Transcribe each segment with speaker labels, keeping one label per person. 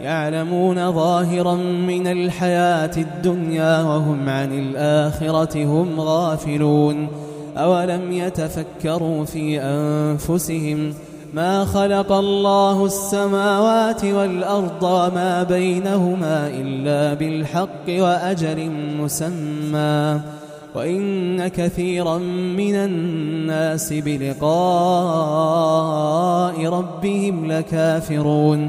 Speaker 1: يعلمون ظاهرا من الحياة الدنيا وهم عن الآخرة هم غافلون أولم يتفكروا في أنفسهم ما خلق الله السماوات والأرض وما بينهما إلا بالحق وأجر مسمى وإن كثيرا من الناس بلقاء ربهم لكافرون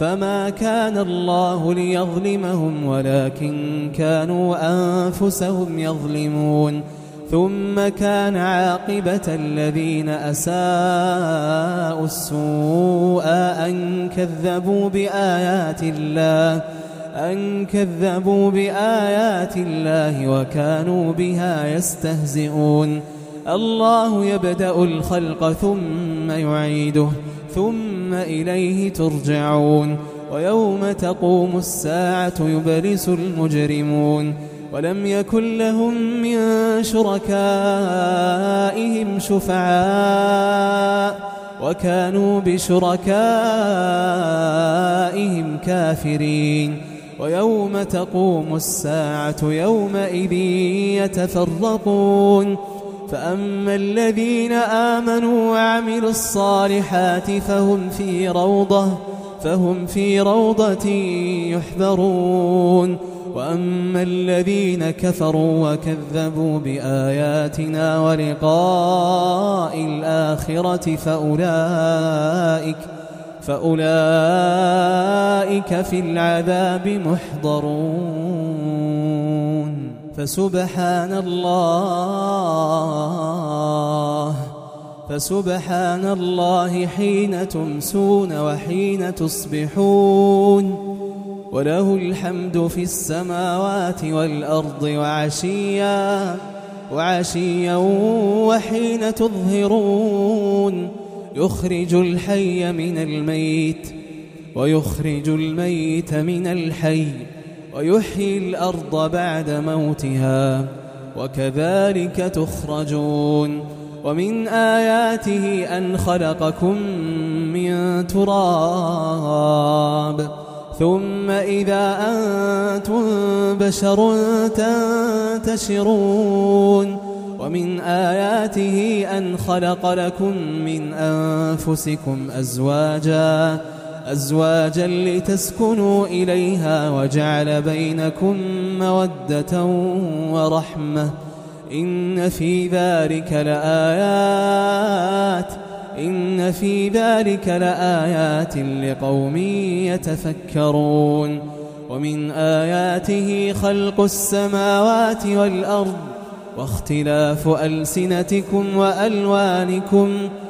Speaker 1: فما كان الله ليظلمهم ولكن كانوا أنفسهم يظلمون ثم كان عاقبة الذين أساءوا السوء أن كذبوا بآيات الله أن كذبوا بآيات الله وكانوا بها يستهزئون الله يبدأ الخلق ثم يعيده ثم ثم إليه ترجعون ويوم تقوم الساعة يبرس المجرمون ولم يكن لهم من شركائهم شفعاء وكانوا بشركائهم كافرين ويوم تقوم الساعة يومئذ يتفرقون فأما الذين آمنوا وعملوا الصالحات فهم في روضة فهم في روضة يحذرون وأما الذين كفروا وكذبوا بآياتنا ولقاء الآخرة فأولئك فأولئك في العذاب محضرون فسبحان الله فسبحان الله حين تمسون وحين تصبحون وله الحمد في السماوات والأرض وعشيا وعشيا وحين تظهرون يخرج الحي من الميت ويخرج الميت من الحي ويحيي الأرض بعد موتها وكذلك تخرجون ومن آياته أن خلقكم من تراب ثم إذا أنتم بشر تنتشرون ومن آياته أن خلق لكم من أنفسكم أزواجاً أزواجا لتسكنوا إليها وجعل بينكم مودة ورحمة إن في ذلك لآيات إن في ذلك لآيات لقوم يتفكرون ومن آياته خلق السماوات والأرض واختلاف ألسنتكم وألوانكم ۖ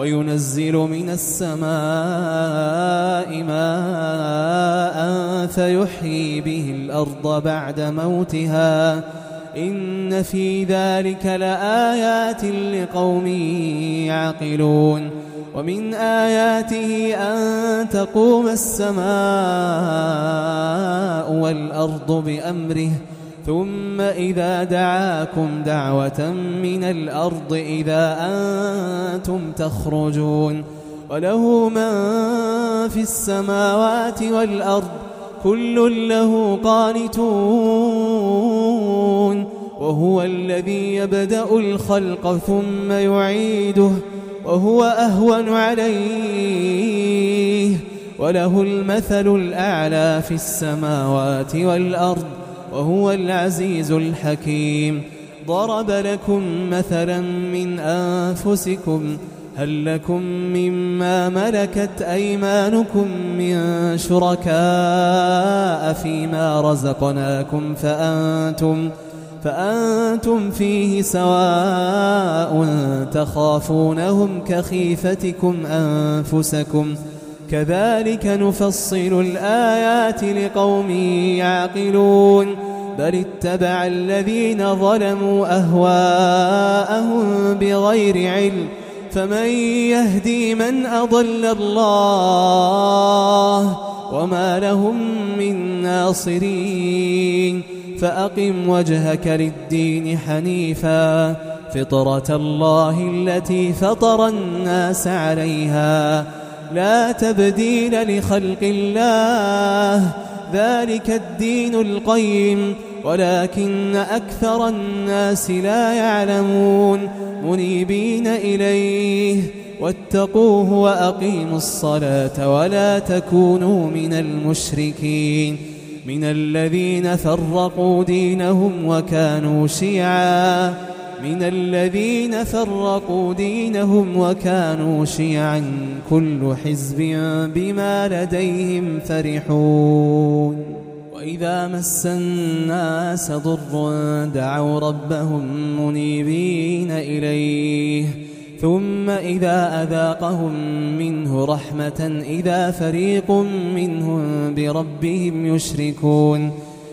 Speaker 1: وينزل من السماء ماء فيحيي به الأرض بعد موتها إن في ذلك لآيات لقوم يعقلون ومن آياته أن تقوم السماء والأرض بأمره ۖ ثم إذا دعاكم دعوة من الأرض إذا أنتم تخرجون وله من في السماوات والأرض كل له قانتون وهو الذي يبدأ الخلق ثم يعيده وهو أهون عليه وله المثل الأعلى في السماوات والأرض وهو العزيز الحكيم ضرب لكم مثلا من أنفسكم هل لكم مما ملكت أيمانكم من شركاء فيما رزقناكم فأنتم فأنتم فيه سواء تخافونهم كخيفتكم أنفسكم ۖ كذلك نفصل الآيات لقوم يعقلون بل اتبع الذين ظلموا أهواءهم بغير علم فمن يهدي من أضل الله وما لهم من ناصرين فأقم وجهك للدين حنيفا فطرة الله التي فطر الناس عليها لا تبديل لخلق الله ذلك الدين القيم ولكن أكثر الناس لا يعلمون منيبين إليه واتقوه وأقيموا الصلاة ولا تكونوا من المشركين من الذين فرقوا دينهم وكانوا شيعاً من الذين فرقوا دينهم وكانوا شيعا كل حزب بما لديهم فرحون وإذا مس الناس ضر دعوا ربهم منيبين إليه ثم إذا أذاقهم منه رحمة إذا فريق منهم بربهم يشركون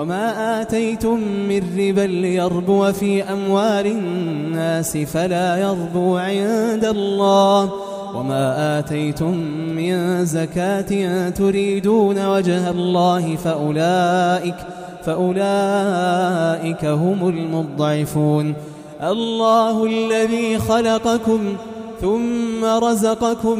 Speaker 1: وما آتيتم من ربا ليربو في أموال الناس فلا يربو عند الله وما آتيتم من زكاة تريدون وجه الله فأولئك فأولئك هم المضعفون الله الذي خلقكم ثم رزقكم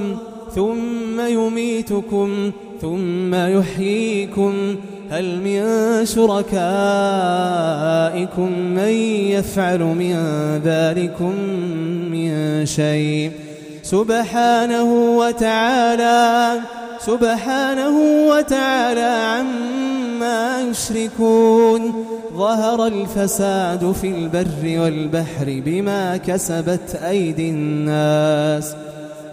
Speaker 1: ثم يميتكم ثم يحييكم هل من شركائكم من يفعل من ذلكم من شيء سبحانه وتعالى سبحانه وتعالى عما يشركون ظهر الفساد في البر والبحر بما كسبت أيدي الناس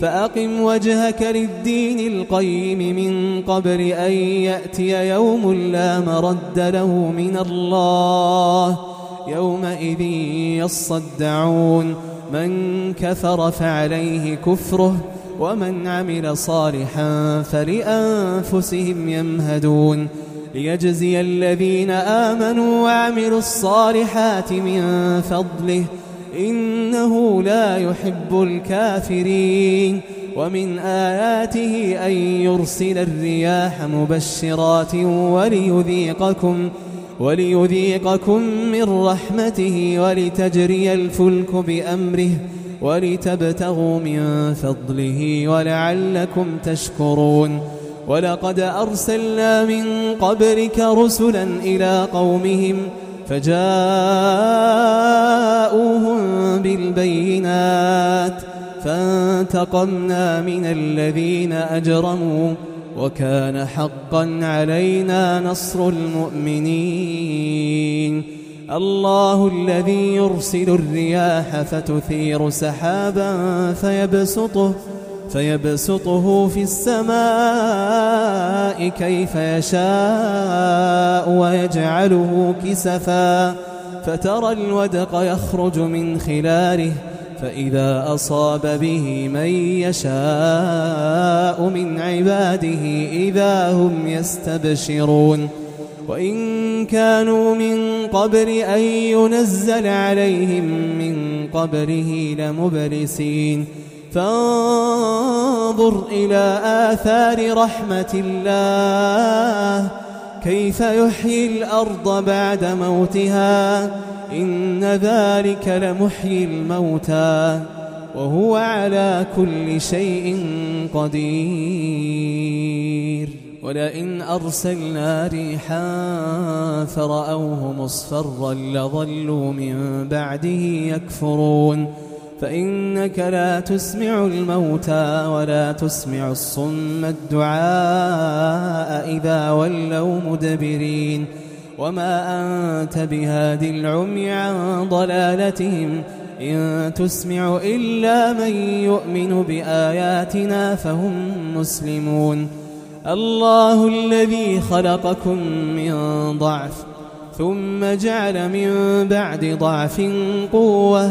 Speaker 1: فأقم وجهك للدين القيم من قبل أن يأتي يوم لا مرد له من الله يومئذ يصدعون من كفر فعليه كفره ومن عمل صالحا فلأنفسهم يمهدون ليجزي الذين آمنوا وعملوا الصالحات من فضله إنه لا يحب الكافرين ومن آياته أن يرسل الرياح مبشرات وليذيقكم وليذيقكم من رحمته ولتجري الفلك بأمره ولتبتغوا من فضله ولعلكم تشكرون ولقد أرسلنا من قبلك رسلا إلى قومهم ۖ فجاءوهم بالبينات فانتقمنا من الذين أجرموا وكان حقا علينا نصر المؤمنين الله الذي يرسل الرياح فتثير سحابا فيبسطه فيبسطه في السماء كيف يشاء ويجعله كسفا فترى الودق يخرج من خلاله فإذا أصاب به من يشاء من عباده إذا هم يستبشرون وإن كانوا من قبل أن ينزل عليهم من قبله لمبلسين فانظر إلى آثار رحمة الله كيف يحيي الأرض بعد موتها إن ذلك لمحيي الموتى وهو على كل شيء قدير ولئن أرسلنا ريحا فرأوه مصفرا لظلوا من بعده يكفرون فإنك لا تسمع الموتى ولا تسمع الصم الدعاء إذا ولوا مدبرين وما أنت بهاد العمي عن ضلالتهم إن تسمع إلا من يؤمن بآياتنا فهم مسلمون الله الذي خلقكم من ضعف ثم جعل من بعد ضعف قوه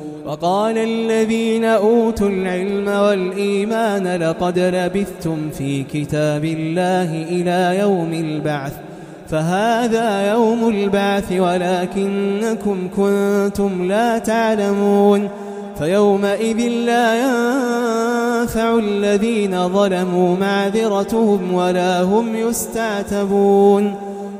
Speaker 1: وقال الذين أوتوا العلم والإيمان لقد لبثتم في كتاب الله إلى يوم البعث فهذا يوم البعث ولكنكم كنتم لا تعلمون فيومئذ لا ينفع الذين ظلموا معذرتهم ولا هم يستعتبون